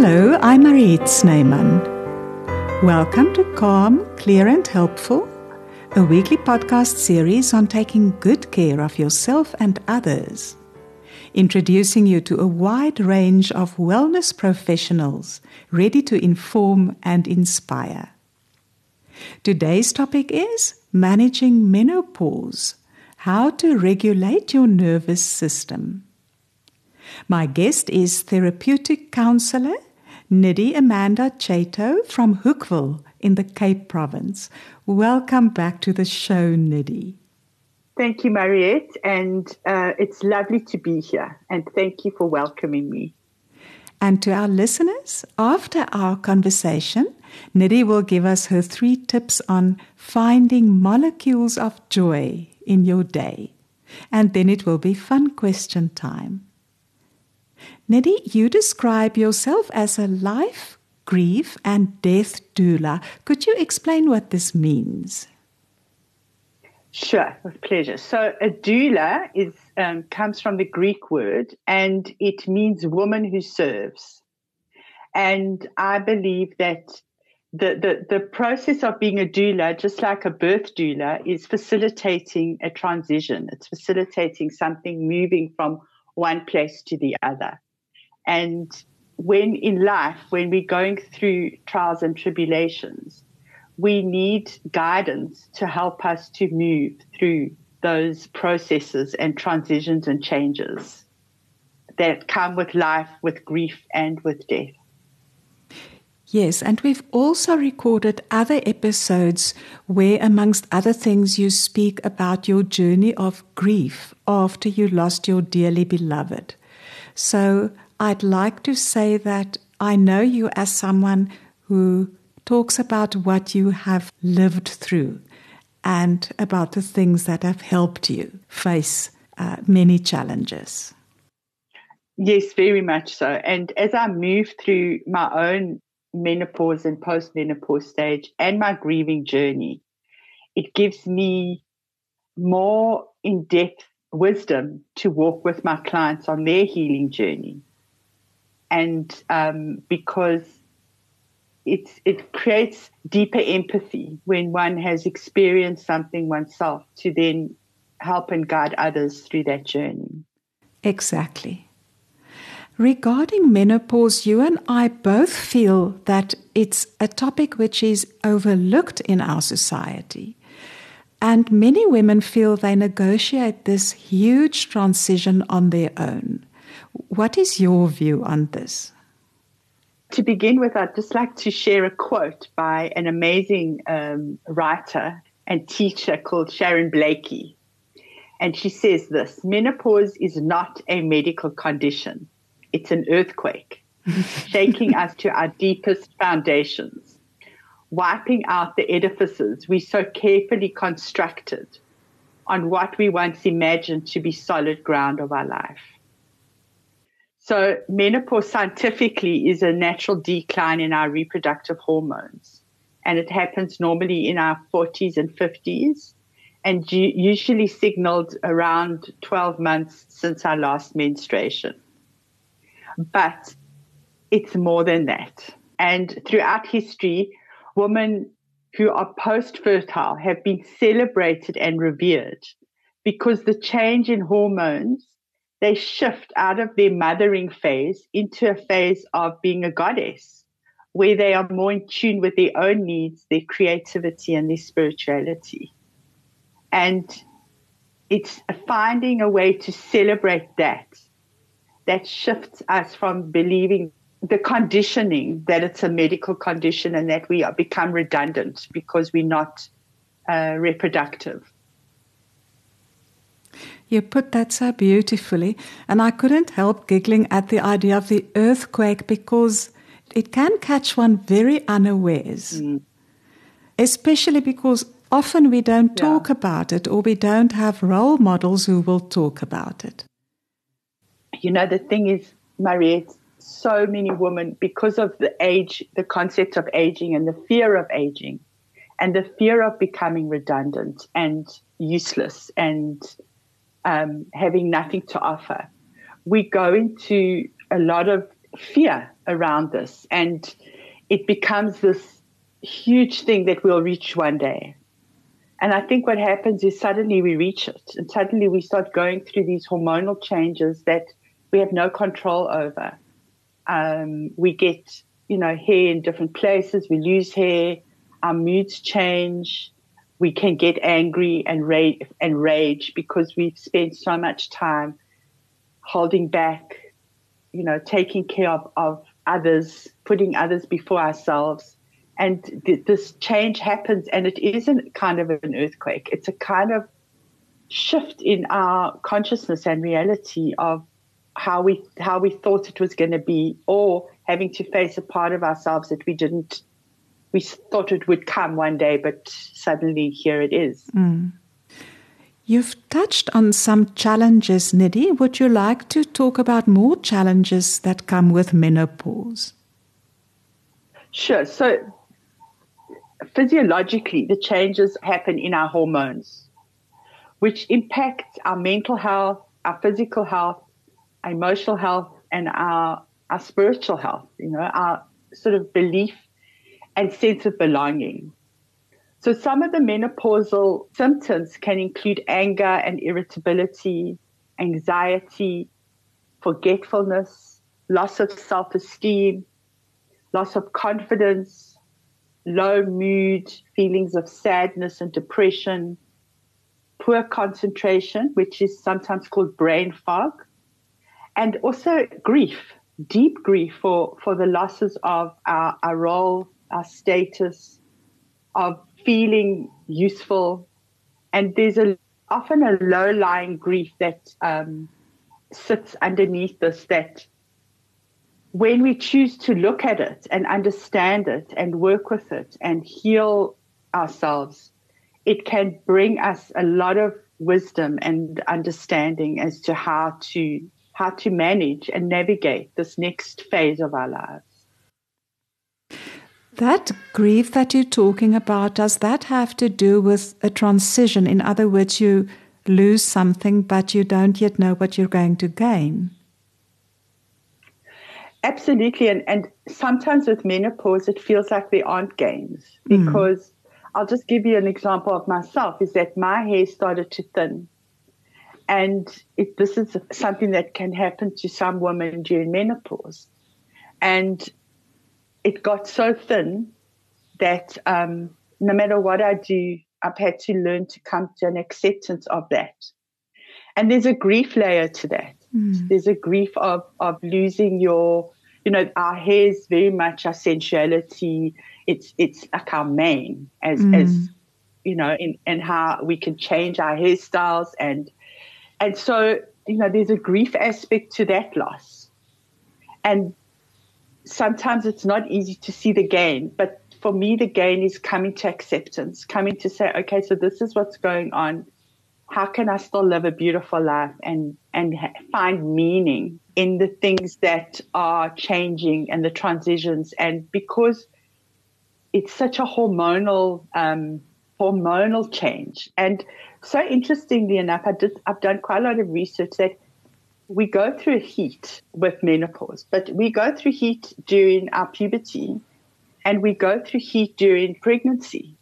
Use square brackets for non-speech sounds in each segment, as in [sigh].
Hello, I'm Mariette Snyman. Welcome to Calm, Clear and Helpful, a weekly podcast series on taking good care of yourself and others. Introducing you to a wide range of wellness professionals ready to inform and inspire. Today's topic is managing menopause, how to regulate your nervous system. My guest is therapeutic counselor Nidhi Amanda Chaitow from Hookville in the Cape Province. Welcome back to the show, Nidhi. Thank you, Mariette, and uh, it's lovely to be here. And thank you for welcoming me. And to our listeners, after our conversation, Nidhi will give us her three tips on finding molecules of joy in your day. And then it will be fun question time. Nidhi, you describe yourself as a life, grief, and death doula. Could you explain what this means? Sure, with pleasure. So, a doula is um, comes from the Greek word, and it means woman who serves. And I believe that the, the, the process of being a doula, just like a birth doula, is facilitating a transition. It's facilitating something moving from one place to the other. And when in life, when we're going through trials and tribulations, we need guidance to help us to move through those processes and transitions and changes that come with life, with grief, and with death. Yes, and we've also recorded other episodes where, amongst other things, you speak about your journey of grief after you lost your dearly beloved. So I'd like to say that I know you as someone who talks about what you have lived through and about the things that have helped you face uh, many challenges. Yes, very much so. And as I move through my own menopause and postmenopause stage and my grieving journey, it gives me more in depth wisdom to walk with my clients on their healing journey and um, because it it creates deeper empathy when one has experienced something oneself to then help and guide others through that journey. Exactly. Regarding menopause, you and I both feel that it's a topic which is overlooked in our society. And many women feel they negotiate this huge transition on their own. What is your view on this? To begin with, I'd just like to share a quote by an amazing um, writer and teacher called Sharon Blackie. And she says this Menopause is not a medical condition, it's an earthquake, [laughs] shaking us to our deepest foundations, wiping out the edifices we so carefully constructed on what we once imagined to be solid ground of our life. So menopause scientifically is a natural decline in our reproductive hormones. And it happens normally in our 40s and 50s and usually signaled around 12 months since our last menstruation. But it's more than that. And throughout history, women who are post fertile have been celebrated and revered because the change in hormones they shift out of their mothering phase into a phase of being a goddess, where they are more in tune with their own needs, their creativity, and their spirituality. And it's finding a way to celebrate that that shifts us from believing the conditioning that it's a medical condition and that we are become redundant because we're not uh, reproductive. You put that so beautifully, and I couldn't help giggling at the idea of the earthquake because it can catch one very unawares. Mm. Especially because often we don't yeah. talk about it or we don't have role models who will talk about it. You know, the thing is, Mariette, so many women, because of the age, the concept of aging and the fear of aging, and the fear of becoming redundant and useless and um, having nothing to offer. We go into a lot of fear around this. And it becomes this huge thing that we'll reach one day. And I think what happens is suddenly we reach it and suddenly we start going through these hormonal changes that we have no control over. Um, we get, you know, hair in different places. We lose hair. Our moods change. We can get angry and rage, and rage because we've spent so much time holding back, you know, taking care of, of others, putting others before ourselves and th- this change happens and it isn't kind of an earthquake it's a kind of shift in our consciousness and reality of how we how we thought it was going to be or having to face a part of ourselves that we didn't we thought it would come one day but suddenly here it is mm. You've touched on some challenges, Nidhi. Would you like to talk about more challenges that come with menopause? Sure. So physiologically, the changes happen in our hormones, which impacts our mental health, our physical health, emotional health, and our, our spiritual health, you know, our sort of belief and sense of belonging. So some of the menopausal symptoms can include anger and irritability, anxiety, forgetfulness, loss of self-esteem, loss of confidence, low mood, feelings of sadness and depression, poor concentration, which is sometimes called brain fog, and also grief, deep grief for, for the losses of our, our role, our status, of feeling useful. And there's a, often a low lying grief that um, sits underneath this that when we choose to look at it and understand it and work with it and heal ourselves, it can bring us a lot of wisdom and understanding as to how to how to manage and navigate this next phase of our lives. That grief that you're talking about, does that have to do with a transition? In other words, you lose something, but you don't yet know what you're going to gain. Absolutely. And, and sometimes with menopause, it feels like there aren't gains hmm. because mm. I'll just give you an example of myself is that my hair started to thin. And it, this is something that can happen to some women during menopause. And it got so thin that um, no matter what I do, I've had to learn to come to an acceptance of that. And there's a grief layer to that. Mm. There's a grief of, of losing your, you know, our hair is very much our sensuality. It's, it's like our mane as, mm. as, you know, in, and how we can change our hairstyles. And, and so, you know, there's a grief aspect to that loss. And sometimes it's not easy to see the gain, but for me, the gain is coming to acceptance, coming to say, okay, so this is what's going on how can I still live a beautiful life and and find meaning in the things that are changing and the transitions and because it's such a hormonal um, hormonal change and so interestingly enough I did I've done quite a lot of research that we go through heat with menopause but we go through heat during our puberty and we go through heat during pregnancy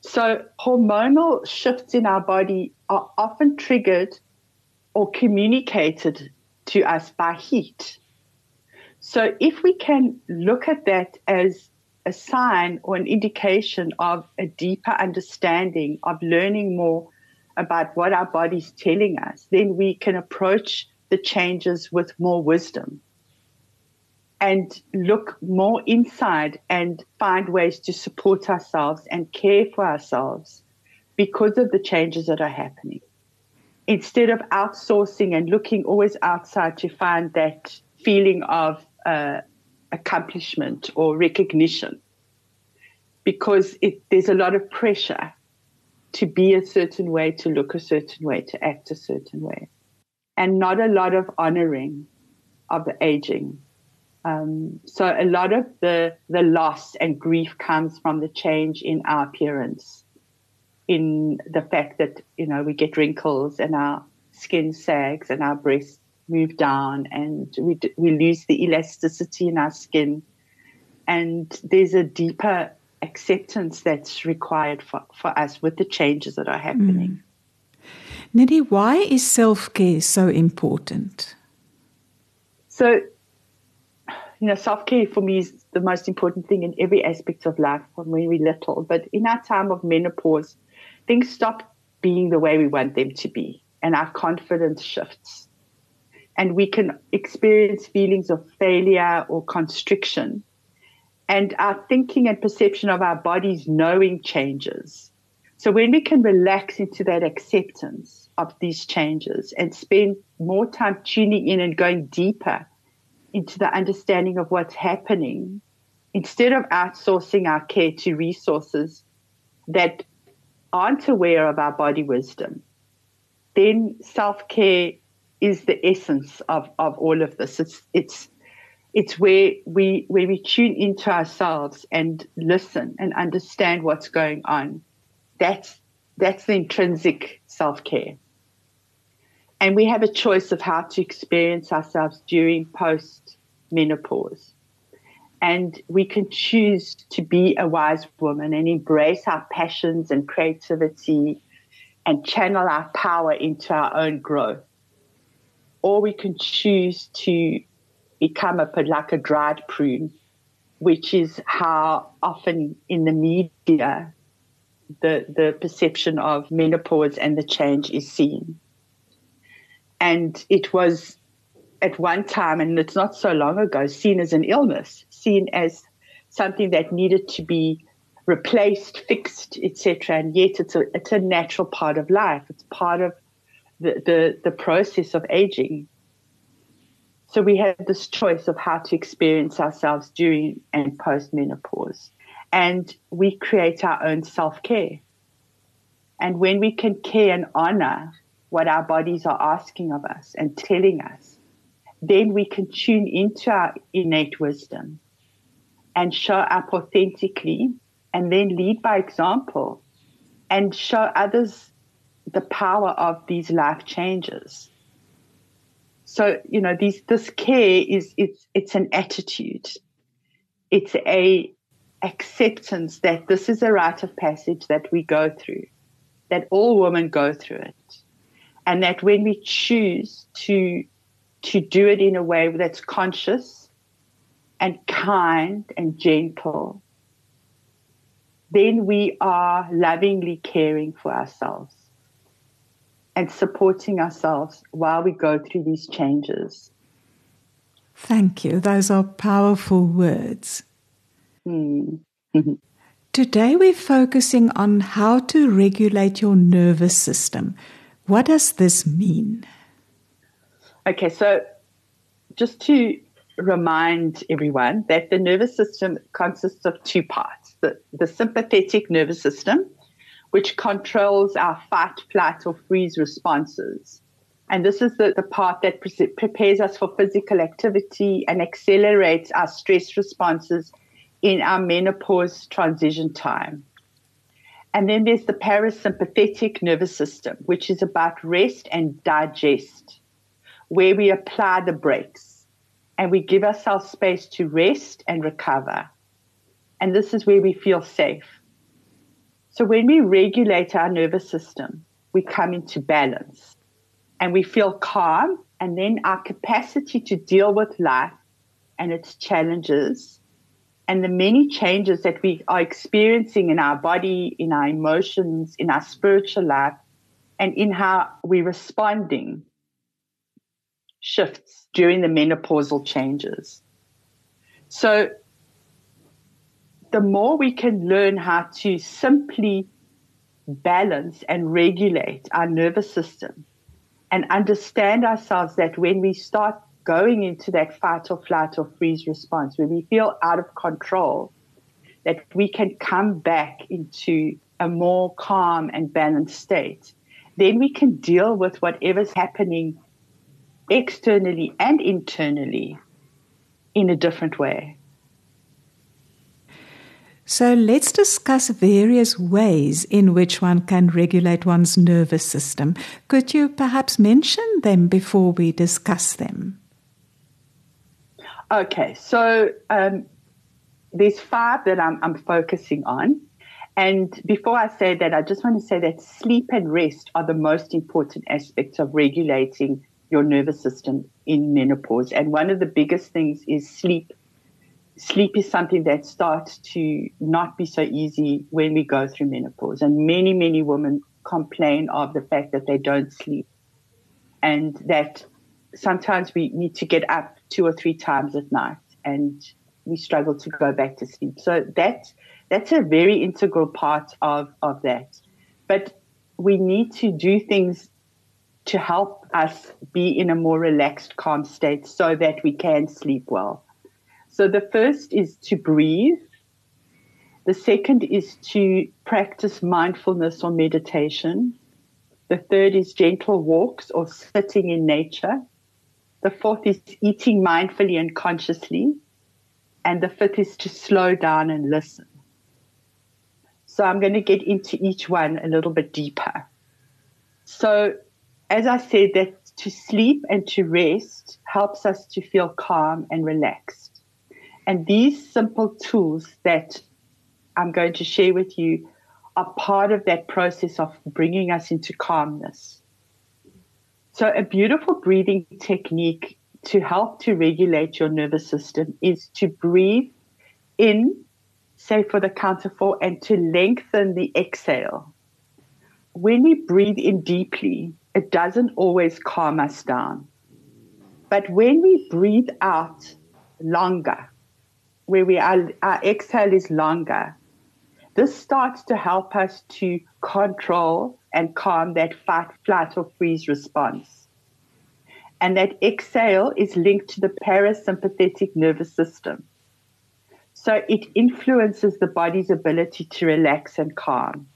so hormonal shifts in our body are often triggered or communicated to us by heat. So if we can look at that as a sign or an indication of a deeper understanding of learning more about what our body's telling us, then we can approach the changes with more wisdom and look more inside and find ways to support ourselves and care for ourselves because of the changes that are happening. Instead of outsourcing and looking always outside to find that feeling of uh, accomplishment or recognition, because it, there's a lot of pressure to be a certain way, to look a certain way, to act a certain way, and not a lot of honoring of the aging. Um, so a lot of the the loss and grief comes from the change in our appearance, in the fact that you know we get wrinkles and our skin sags and our breasts move down and we, we lose the elasticity in our skin. And there's a deeper acceptance that's required for, for us with the changes that are happening. Mm. Nidhi, why is self care so important? So, you know, self care for me is the most important thing in every aspect of life from when we're little. But in our time of menopause, things stop being the way we want them to be, and our confidence shifts. And we can experience feelings of failure or constriction. And our thinking and perception of our bodies knowing changes. So when we can relax into that acceptance of these changes and spend more time tuning in and going deeper into the understanding of what's happening, instead of outsourcing our care to resources that aren't aware of our body wisdom, then self care is the essence of, of all of this. It's it's it's where we where we tune into ourselves and listen and understand what's going on. That's that's the intrinsic self care. And we have a choice of how to experience ourselves during post menopause. And we can choose to be a wise woman and embrace our passions and creativity and channel our power into our own growth. Or we can choose to become a like a dried prune, which is how often in the media the the perception of menopause and the change is seen. And it was at one time, and it's not so long ago, seen as an illness, seen as something that needed to be replaced, fixed, etc. And yet, it's a it's a natural part of life. It's part of the the, the process of aging. So we have this choice of how to experience ourselves during and post menopause, and we create our own self care. And when we can care and honor what our bodies are asking of us and telling us, then we can tune into our innate wisdom and show up authentically and then lead by example and show others the power of these life changes. So, you know, these, this care is, it's, it's an attitude. It's a acceptance that this is a rite of passage that we go through, that all women go through it. And that when we choose to to do it in a way that's conscious and kind and gentle, then we are lovingly caring for ourselves and supporting ourselves while we go through these changes. Thank you. Those are powerful words. Mm. [laughs] Today we're focusing on how to regulate your nervous system. What does this mean? Okay, so just to remind everyone that the nervous system consists of two parts the, the sympathetic nervous system, which controls our fight, flight, or freeze responses. And this is the, the part that pre- prepares us for physical activity and accelerates our stress responses in our menopause transition time. And then there's the parasympathetic nervous system, which is about rest and digest where we apply the brakes and we give ourselves space to rest and recover. And this is where we feel safe. So when we regulate our nervous system, we come into balance and we feel calm and then our capacity to deal with life and its challenges and the many changes that we are experiencing in our body, in our emotions, in our spiritual life, and in how we're responding shifts during the menopausal changes. So the more we can learn how to simply balance and regulate our nervous system and understand ourselves that when we start going into that fight or flight or freeze response, when we feel out of control, that we can come back into a more calm and balanced state, then we can deal with whatever's happening externally and internally in a different way. So let's discuss various ways in which one can regulate one's nervous system. Could you perhaps mention them before we discuss them? Okay, so um, there's five that I'm, I'm focusing on. And before I say that, I just want to say that sleep and rest are the most important aspects of regulating your nervous system in menopause. And one of the biggest things is sleep sleep is something that starts to not be so easy when we go through menopause. And many, many women complain of the fact that they don't sleep and that sometimes we need to get up two or three times at night and we struggle to go back to sleep. So that that's a very integral part of, of that. But we need to do things to help us be in a more relaxed, calm state so that we can sleep well. So the first is to breathe. The second is to practice mindfulness or meditation. The third is gentle walks or sitting in nature. The fourth is eating mindfully and consciously. And the fifth is to slow down and listen. So I'm going to get into each one a little bit deeper. So, as I said, that to sleep and to rest helps us to feel calm and relaxed. And these simple tools that I'm going to share with you are part of that process of bringing us into calmness. So, a beautiful breathing technique to help to regulate your nervous system is to breathe in, say for the count of four, and to lengthen the exhale. When we breathe in deeply, it doesn't always calm us down. But when we breathe out longer, where we our exhale is longer. This starts to help us to control and calm that fight, flight, or freeze response. And that exhale is linked to the parasympathetic nervous system. So it influences the body's ability to relax and calm.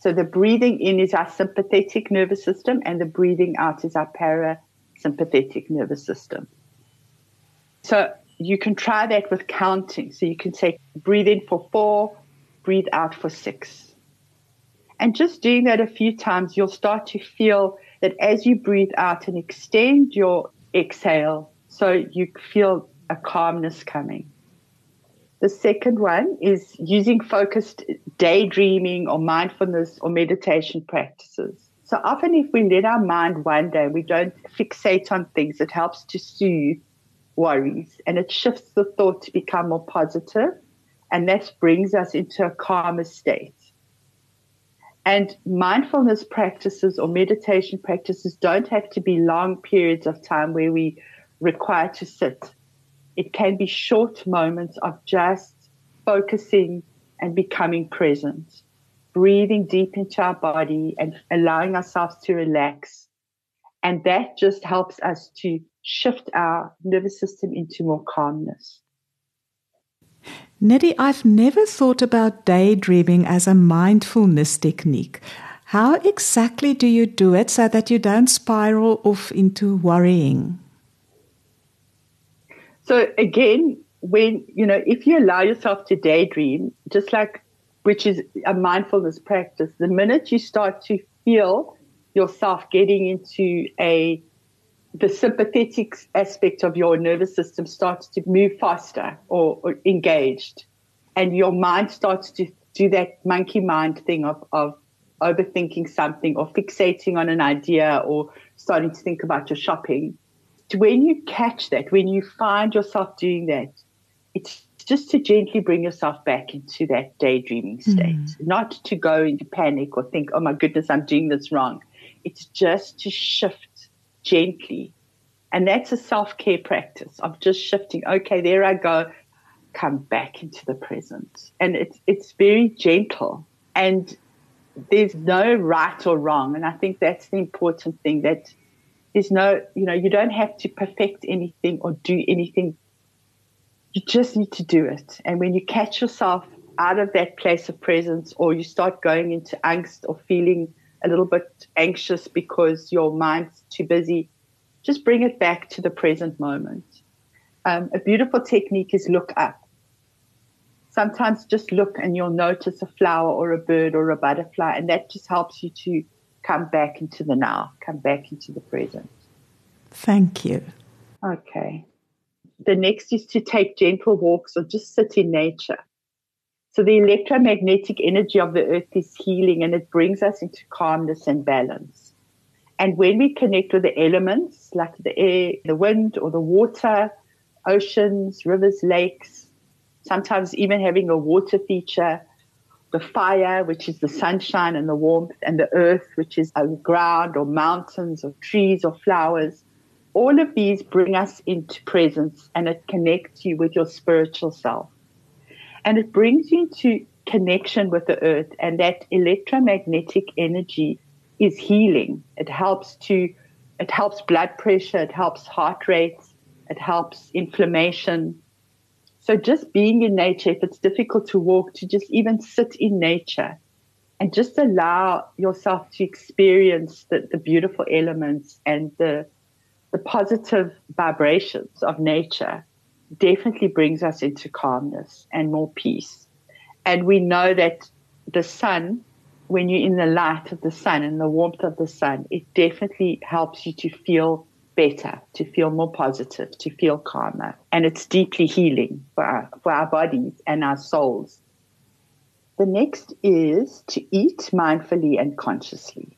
So the breathing in is our sympathetic nervous system, and the breathing out is our parasympathetic nervous system. So you can try that with counting. So you can say, breathe in for four, breathe out for six. And just doing that a few times, you'll start to feel that as you breathe out and extend your exhale, so you feel a calmness coming. The second one is using focused daydreaming or mindfulness or meditation practices. So often, if we let our mind wander, we don't fixate on things, it helps to soothe worries and it shifts the thought to become more positive and that brings us into a calmer state. And mindfulness practices or meditation practices don't have to be long periods of time where we require to sit. It can be short moments of just focusing and becoming present, breathing deep into our body and allowing ourselves to relax. And that just helps us to shift our nervous system into more calmness. Nidhi, I've never thought about daydreaming as a mindfulness technique. How exactly do you do it so that you don't spiral off into worrying? So again, when you know, if you allow yourself to daydream, just like which is a mindfulness practice, the minute you start to feel yourself getting into a the sympathetic aspect of your nervous system starts to move faster or, or, engaged, and your mind starts to do that monkey mind thing of, of overthinking something or fixating on an idea or starting to think about your shopping. When you catch that, when you find yourself doing that, it's just to gently bring yourself back into that daydreaming state, mm. not to go into panic or think, oh my goodness, I'm doing this wrong. It's just to shift gently. And that's a self care practice of just shifting. Okay, there I go. Come back into the present. And it's, it's very gentle and there's no right or wrong. And I think that's the important thing that there's no, you know, you don't have to perfect anything or do anything. You just need to do it. And when you catch yourself out of that place of presence or you start going into angst or feeling a little bit anxious because your mind's too busy, just bring it back to the present moment. Um, a beautiful technique is look up. sometimes just look and you'll notice a flower or a bird or a butterfly, and that just helps you to come back into the now, come back into the present. Thank you. Okay. The next is to take gentle walks or just sit in nature. So the electromagnetic energy of the earth is healing and it brings us into calmness and balance. And when we connect with the elements like the air, the wind, or the water, oceans, rivers, lakes, sometimes even having a water feature, the fire, which is the sunshine and the warmth, and the earth, which is a ground or mountains or trees or flowers. All of these bring us into presence and it connects you with your spiritual self. And it brings you into connection with the earth and that electromagnetic energy is healing. It helps to, it helps blood pressure, it helps heart rates, it helps inflammation, so just being in nature, if it's difficult to walk, to just even sit in nature and just allow yourself to experience the, the beautiful elements and the, the positive vibrations of nature definitely brings us into calmness and more peace. And we know that the sun, when you're in the light of the sun and the warmth of the sun, it definitely helps you to feel better, to feel more positive, to feel calmer. And it's deeply healing for our, for our bodies and our souls. The next is to eat mindfully and consciously.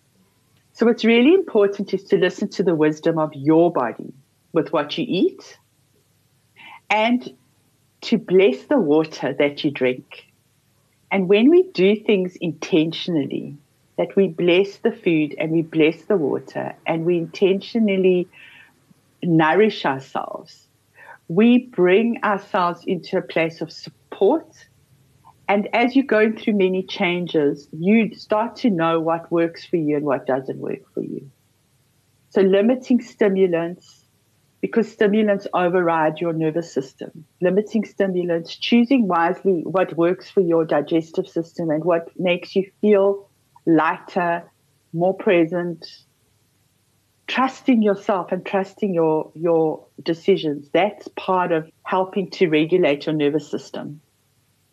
So what's really important is to listen to the wisdom of your body with what you eat and to bless the water that you drink. And when we do things intentionally, that we bless the food and we bless the water and we intentionally nourish ourselves. We bring ourselves into a place of support. And as you're going through many changes, you start to know what works for you and what doesn't work for you. So limiting stimulants, because stimulants override your nervous system. Limiting stimulants, choosing wisely what works for your digestive system and what makes you feel lighter, more present, trusting yourself and trusting your your decisions that's part of helping to regulate your nervous system.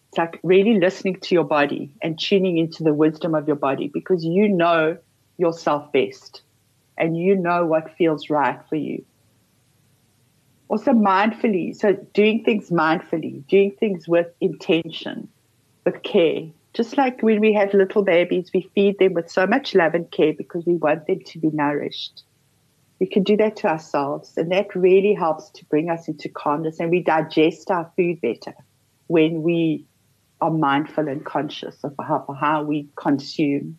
It's like really listening to your body and tuning into the wisdom of your body because you know yourself best and you know what feels right for you also mindfully so doing things mindfully doing things with intention with care just like when we have little babies we feed them with so much love and care because we want them to be nourished we can do that to ourselves. And that really helps to bring us into calmness and we digest our food better when we are mindful and conscious of how, how we consume.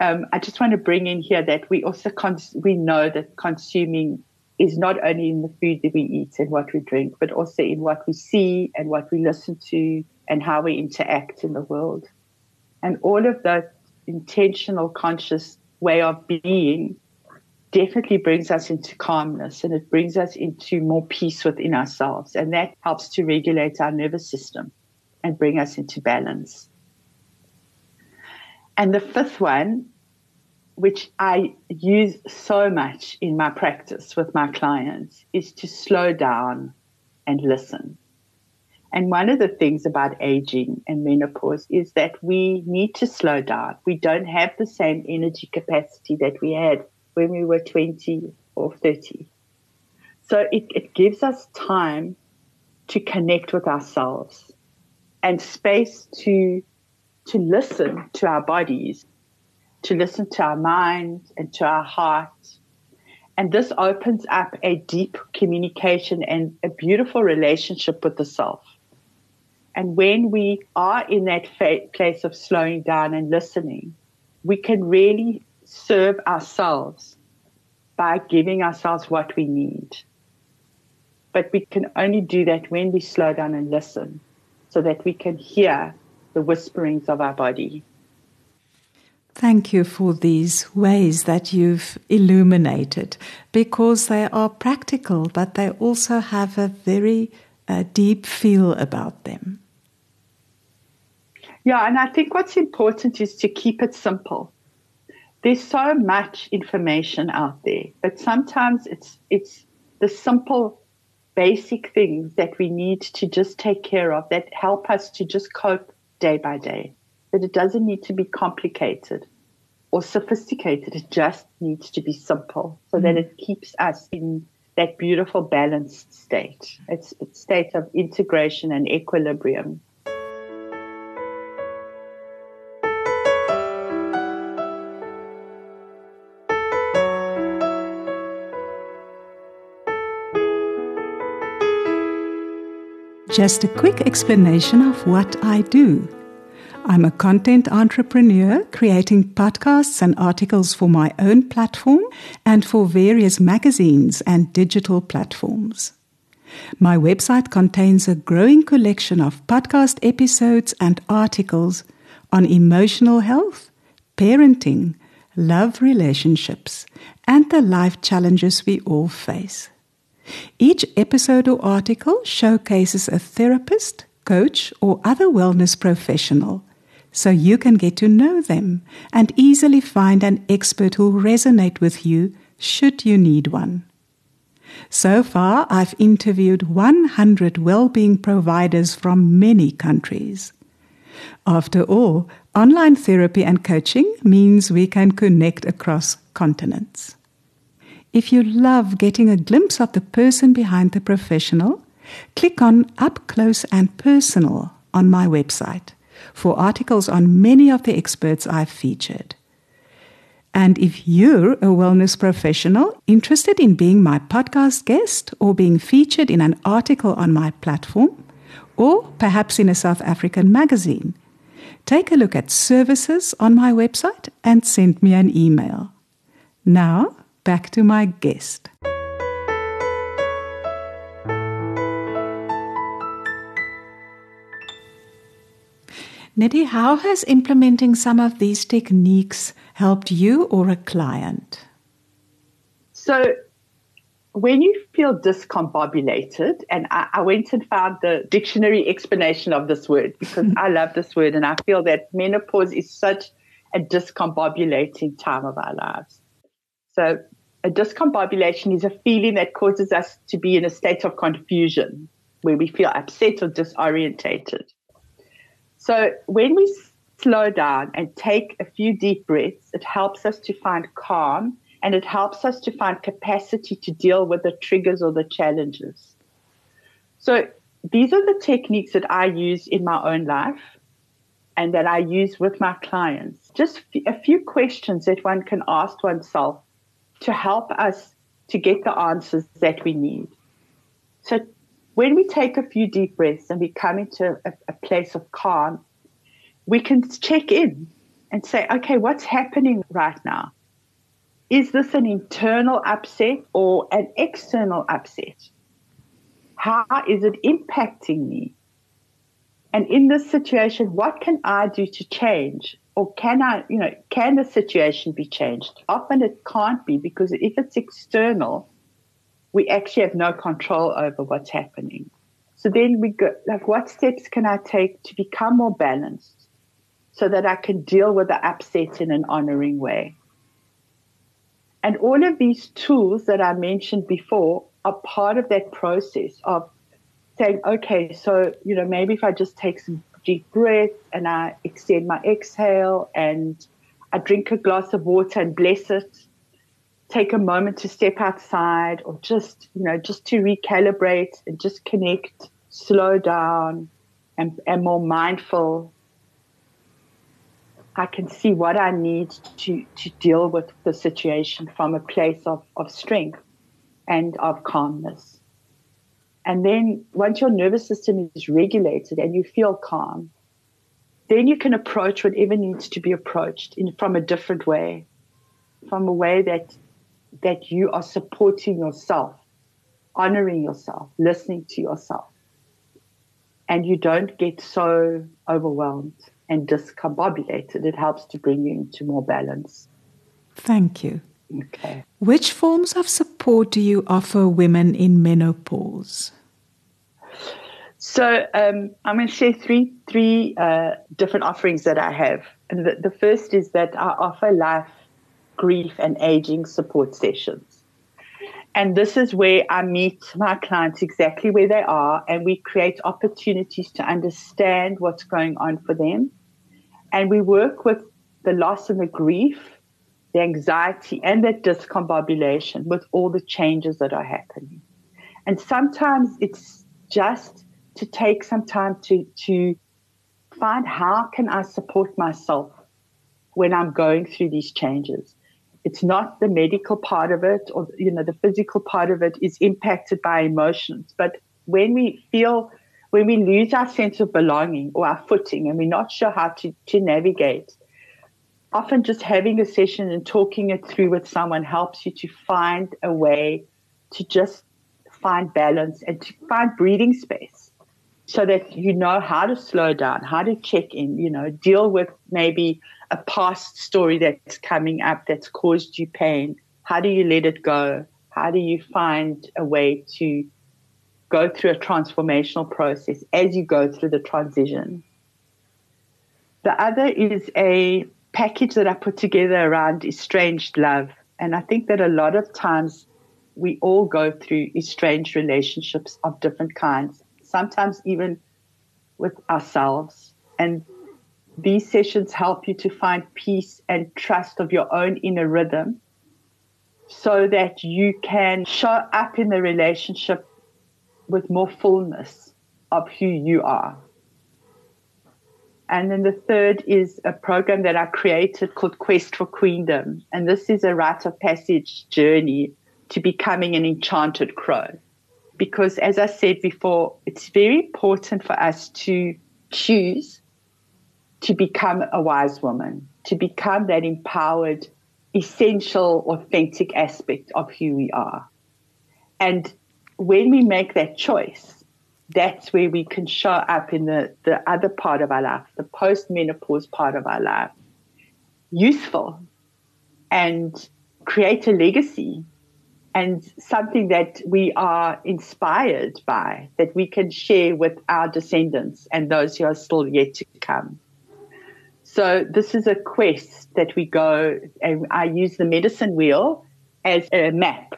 Um, I just want to bring in here that we also cons- we know that consuming is not only in the food that we eat and what we drink, but also in what we see and what we listen to and how we interact in the world. And all of that intentional, conscious way of being definitely brings us into calmness and it brings us into more peace within ourselves. And that helps to regulate our nervous system and bring us into balance. And the fifth one, which I use so much in my practice with my clients, is to slow down and listen. And one of the things about aging and menopause is that we need to slow down. We don't have the same energy capacity that we had when we were 20 or 30. So it, it gives us time to connect with ourselves and space to, to listen to our bodies, to listen to our mind and to our heart. And this opens up a deep communication and a beautiful relationship with the self. And when we are in that fa- place of slowing down and listening, we can really serve ourselves by giving ourselves what we need. But we can only do that when we slow down and listen so that we can hear the whisperings of our body. Thank you for these ways that you've illuminated because they are practical, but they also have a very uh, deep feel about them. Yeah, and I think what's important is to keep it simple there's so much information out there, but sometimes it's it's the simple basic things that we need to just take care of that help us to just cope day by day. That it doesn't need to be complicated or sophisticated. It just needs to be simple so mm. that it keeps us in that beautiful balanced state. It's a state of integration and equilibrium. Just a quick explanation of what I do. I'm a content entrepreneur creating podcasts and articles for my own platform and for various magazines and digital platforms. My website contains a growing collection of podcast episodes and articles on emotional health, parenting, love relationships, and the life challenges we all face. Each episode or article showcases a therapist, coach, or other wellness professional so you can get to know them and easily find an expert who'll resonate with you should you need one. So far, I've interviewed 100 well-being providers from many countries. After all, online therapy and coaching means we can connect across continents. If you love getting a glimpse of the person behind the professional, click on Up Close and Personal on my website for articles on many of the experts I've featured. And if you're a wellness professional interested in being my podcast guest or being featured in an article on my platform, or perhaps in a South African magazine, take a look at services on my website and send me an email. Now, back to my guest. Nidhi, how has implementing some of these techniques helped you or a client? So, when you feel discombobulated, and I, I, went and found the dictionary explanation of this word because [laughs] I love this word, and I feel that menopause is such a discombobulating time of our lives. So, a discombobulation is a feeling that causes us to be in a state of confusion where we feel upset or disorientated. So when we slow down and take a few deep breaths, it helps us to find calm and it helps us to find capacity to deal with the triggers or the challenges. So these are the techniques that I use in my own life and that I use with my clients. Just a few questions that one can ask oneself to help us to get the answers that we need. So when we take a few deep breaths and we come into a, a place of calm, we can check in and say, okay, what's happening right now? Is this an internal upset or an external upset? How is it impacting me? And in this situation, what can I do to change? or can I, you know, can the situation be changed? Often it can't be because if it's external, we actually have no control over what's happening. So then we go, like, what steps can I take to become more balanced so that I can deal with the upset in an honoring way? And all of these tools that I mentioned before are part of that process of saying, okay, so, you know, maybe if I just take some deep breath and I extend my exhale and I drink a glass of water and bless it. Take a moment to step outside or just, you know, just to recalibrate and just connect, slow down and, and more mindful. I can see what I need to, to deal with the situation from a place of, of strength and of calmness. And then once your nervous system is regulated and you feel calm, then you can approach whatever needs to be approached in, from a different way, from a way that that you are supporting yourself, honoring yourself, listening to yourself. And you don't get so overwhelmed and discombobulated. It helps to bring you into more balance. Thank you. Okay. Which forms of support do you offer women in menopause? So um, I'm going to share three three uh, different offerings that I have, and the, the first is that I offer life, grief, and aging support sessions. And this is where I meet my clients exactly where they are, and we create opportunities to understand what's going on for them. And we work with the loss and the grief, the anxiety, and the discombobulation with all the changes that are happening. And sometimes it's just to take some time to, to find how can I support myself when I'm going through these changes. It's not the medical part of it or, you know, the physical part of it is impacted by emotions. But when we feel, when we lose our sense of belonging or our footing and we're not sure how to, to navigate, often just having a session and talking it through with someone helps you to find a way to just find balance and to find breathing space so that you know how to slow down, how to check in, you know, deal with maybe a past story that's coming up that's caused you pain. How do you let it go? How do you find a way to go through a transformational process as you go through the transition? The other is a package that I put together around estranged love. And I think that a lot of times we all go through estranged relationships of different kinds, sometimes even with ourselves. And these sessions help you to find peace and trust of your own inner rhythm so that you can show up in the relationship with more fullness of who you are. And then the third is a program that I created called Quest for Queendom. And this is a rite of passage journey to becoming an enchanted crow. Because as I said before, it's very important for us to choose to become a wise woman, to become that empowered, essential, authentic aspect of who we are. And when we make that choice, that's where we can show up in the, the other part of our life, the post menopause part of our life, useful and create a legacy and something that we are inspired by that we can share with our descendants and those who are still yet to come. So this is a quest that we go and I use the medicine wheel as a map.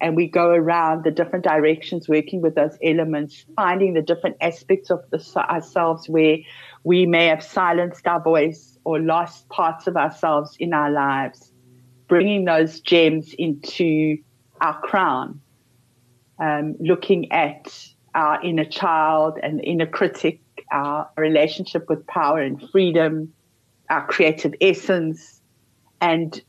And we go around the different directions working with those elements, finding the different aspects of the, ourselves where we may have silenced our voice or lost parts of ourselves in our lives, bringing those gems into our crown, um, looking at our inner child and inner critic, our relationship with power and freedom, our creative essence, and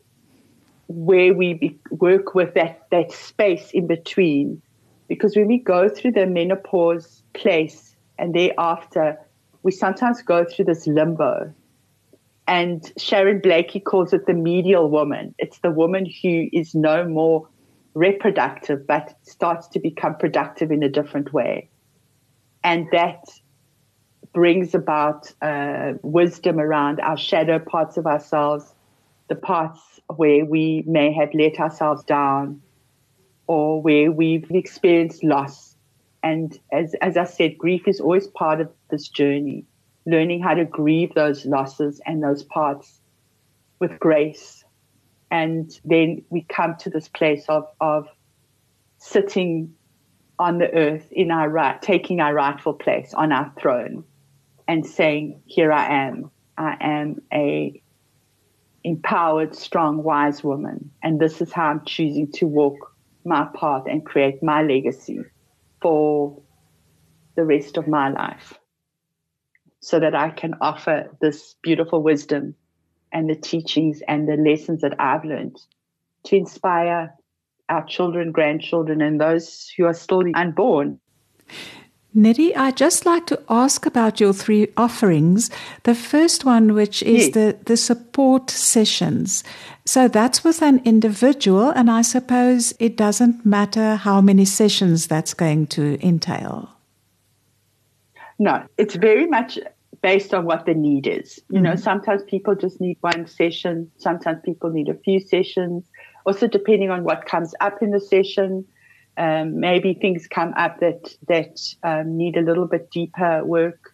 where we be, work with that, that space in between. Because when we go through the menopause place and thereafter, we sometimes go through this limbo. And Sharon Blackie calls it the medial woman. It's the woman who is no more reproductive, but starts to become productive in a different way. And that brings about uh, wisdom around our shadow parts of ourselves, the parts where we may have let ourselves down or where we've experienced loss. And as, as I said, grief is always part of this journey, learning how to grieve those losses and those parts with grace. And then we come to this place of, of sitting on the earth in our right, taking our rightful place on our throne and saying, here I am. I am a empowered, strong, wise woman. And this is how I'm choosing to walk my path and create my legacy for the rest of my life so that I can offer this beautiful wisdom and the teachings and the lessons that I've learned to inspire our children, grandchildren, and those who are still unborn. Nidhi, I'd just like to ask about your three offerings. The first one, which is yes. the, the support sessions. So that's with an individual, and I suppose it doesn't matter how many sessions that's going to entail. No, it's very much based on what the need is. You mm-hmm. know, sometimes people just need one session, sometimes people need a few sessions, also depending on what comes up in the session um, maybe things come up that that um, need a little bit deeper work.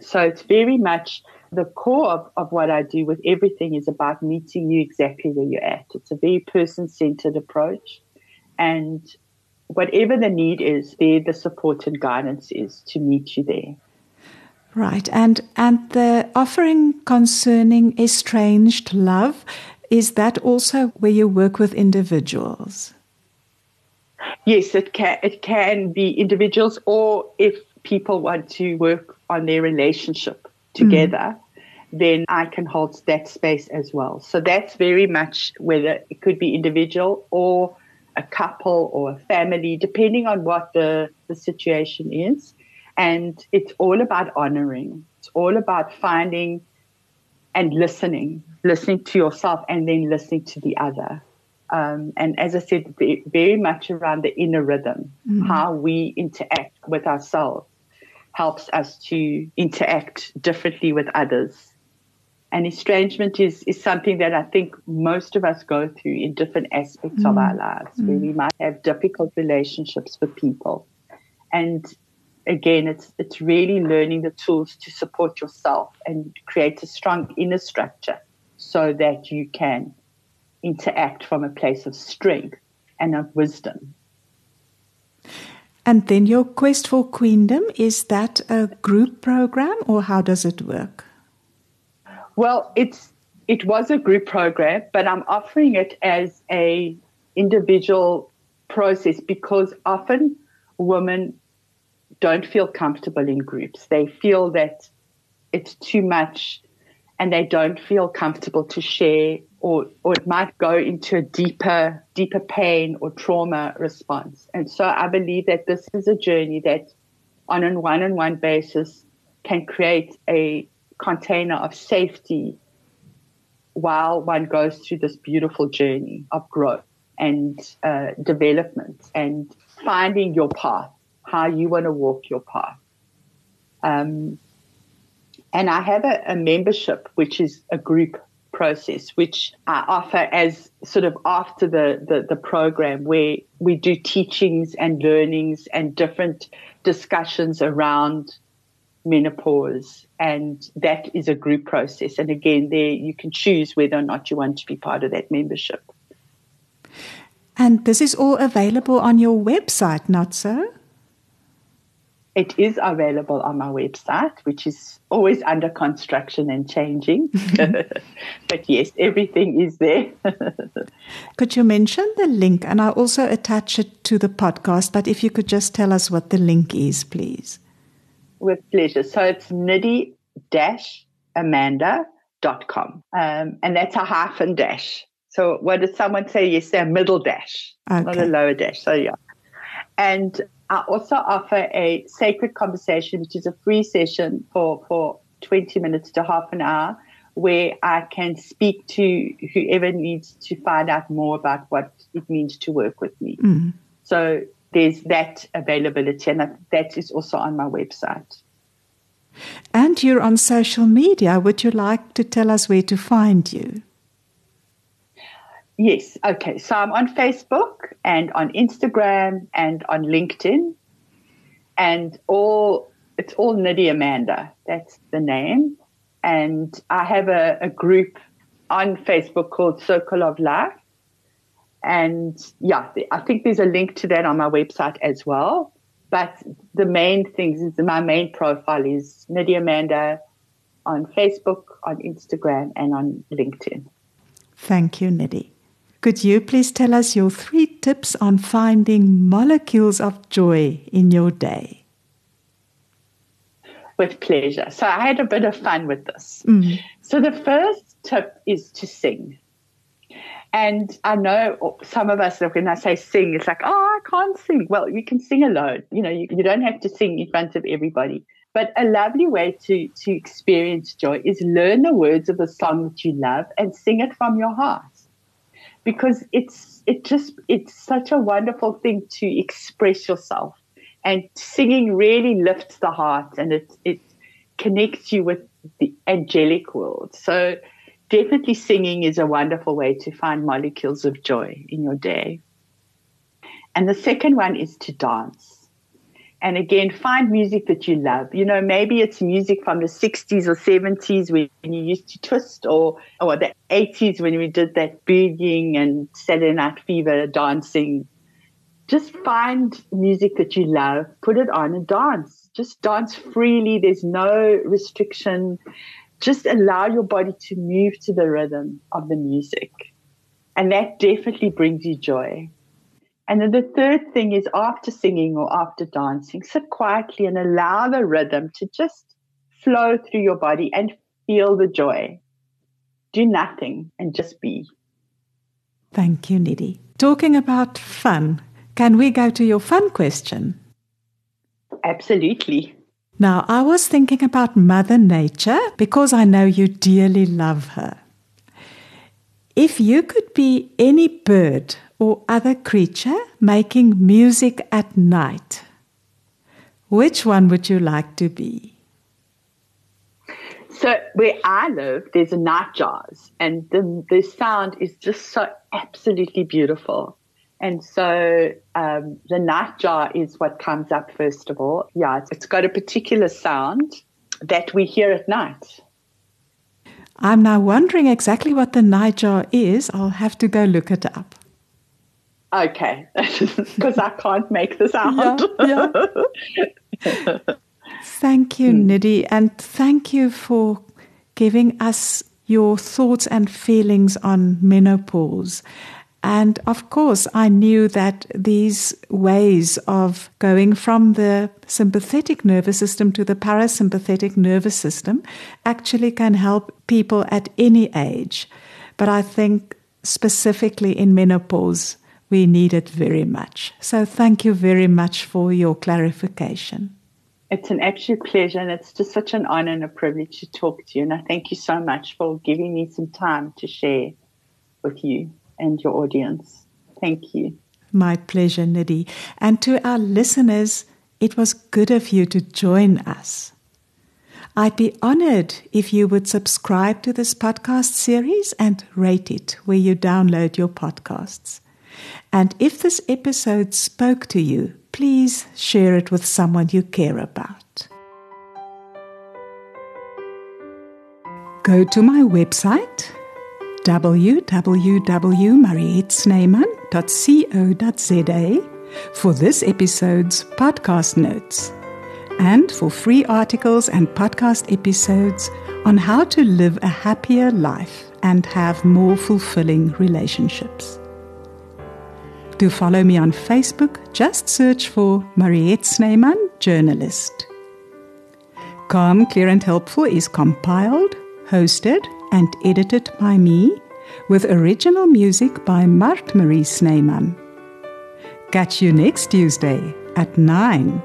So it's very much the core of, of what I do with everything is about meeting you exactly where you're at. It's a very person centered approach. And whatever the need is, there the support and guidance is to meet you there. Right. And and the offering concerning estranged love, is that also where you work with individuals? Yes, it can it can be individuals or if people want to work on their relationship together, mm. then I can hold that space as well. So that's very much whether it could be individual or a couple or a family, depending on what the, the situation is. And it's all about honoring. It's all about finding and listening, listening to yourself and then listening to the other. Um, and as I said, very much around the inner rhythm, mm-hmm. how we interact with ourselves helps us to interact differently with others. And estrangement is, is something that I think most of us go through in different aspects mm. of our lives, mm. where we might have difficult relationships with people. And again, it's, it's really learning the tools to support yourself and create a strong inner structure so that you can interact from a place of strength and of wisdom. And then your Quest for Queendom, is that a group program or how does it work? Well, it's it was a group program, but I'm offering it as a individual process because often women don't feel comfortable in groups. They feel that it's too much and they don't feel comfortable to share or, or it might go into a deeper, deeper pain or trauma response. And so I believe that this is a journey that on a one-on-one basis can create a container of safety while one goes through this beautiful journey of growth and uh, development and finding your path, how you want to walk your path. Um, and I have a, a membership, which is a group process, which I offer as sort of after the, the, the, program where we do teachings and learnings and different discussions around menopause. And that is a group process. And again, there you can choose whether or not you want to be part of that membership. And this is all available on your website, not so? It is available on my website, which is always under construction and changing. [laughs] but yes, everything is there. [laughs] could you mention the link? And I'll also attach it to the podcast. But if you could just tell us what the link is, please. With pleasure. So it's nidhi amanda.com. Um, and that's a hyphen dash. So what did someone say? Yes, a middle dash, okay. not a lower dash. So yeah. And I also offer a sacred conversation, which is a free session for, for 20 minutes to half an hour, where I can speak to whoever needs to find out more about what it means to work with me. Mm. So there's that availability, and that is also on my website. And you're on social media. Would you like to tell us where to find you? Yes. Okay. So I'm on Facebook and on Instagram and on LinkedIn, and all it's all Nidhi Amanda. That's the name, and I have a, a group on Facebook called Circle of Life, and yeah, I think there's a link to that on my website as well. But the main things is my main profile is Nidhi Amanda on Facebook, on Instagram, and on LinkedIn. Thank you, Nidhi. Could you please tell us your three tips on finding molecules of joy in your day? With pleasure. So I had a bit of fun with this. Mm. So the first tip is to sing. And I know some of us, look when I say sing, it's like, oh, I can't sing. Well, you can sing alone. You know, you, you don't have to sing in front of everybody. But a lovely way to, to experience joy is learn the words of the song that you love and sing it from your heart because it's it just it's such a wonderful thing to express yourself. And singing really lifts the heart and it it connects you with the angelic world. So definitely singing is a wonderful way to find molecules of joy in your day. And the second one is to dance and again, find music that you love. You know, maybe it's music from the 60s or 70s when you used to twist, or, or the 80s when we did that boogieing and Saturday Night Fever dancing just find music that you love, put it on and dance. Just dance freely. There's no restriction. Just allow your body to move to the rhythm of the music. And that definitely brings you joy. And then the third thing is after singing or after dancing, sit quietly and allow the rhythm to just flow through your body and feel the joy. Do nothing and just be. Thank you, Nidhi. Talking about fun, can we go to your fun question? Absolutely. Now, I was thinking about Mother Nature because I know you dearly love her. If you could be any bird or other creature making music at night, which one would you like to be? So where I live, there's a nightjars, and the the sound is just so absolutely beautiful. And so um, the nightjar is what comes up first of all. Yeah, it's, it's got a particular sound that we hear at night. I'm now wondering exactly what the nightjar is. I'll have to go look it up. Okay, [laughs] because I can't make the sound. Yeah, yeah. [laughs] thank you, mm. Nidhi, and thank you for giving us your thoughts and feelings on menopause. And of course, I knew that these ways of going from the sympathetic nervous system to the parasympathetic nervous system actually can help people at any age. But I think specifically in menopause, we need it very much. So thank you very much for your clarification. It's an absolute pleasure, and it's just such an honor and a privilege to talk to you. And I thank you so much for giving me some time to share with you and your audience. Thank you. My pleasure, Nidhi. And to our listeners, it was good of you to join us. I'd be honored if you would subscribe to this podcast series and rate it where you download your podcasts. And if this episode spoke to you, please share it with someone you care about. Go to my website www.mariettesnyman.co.za for this episode's podcast notes and for free articles and podcast episodes on how to live a happier life and have more fulfilling relationships. To follow me on Facebook, just search for Mariette Snyman, journalist. Calm, Clear and Helpful is compiled, hosted, and edited by me, with original music by Mart Marie Snyman. Catch you next Tuesday at 9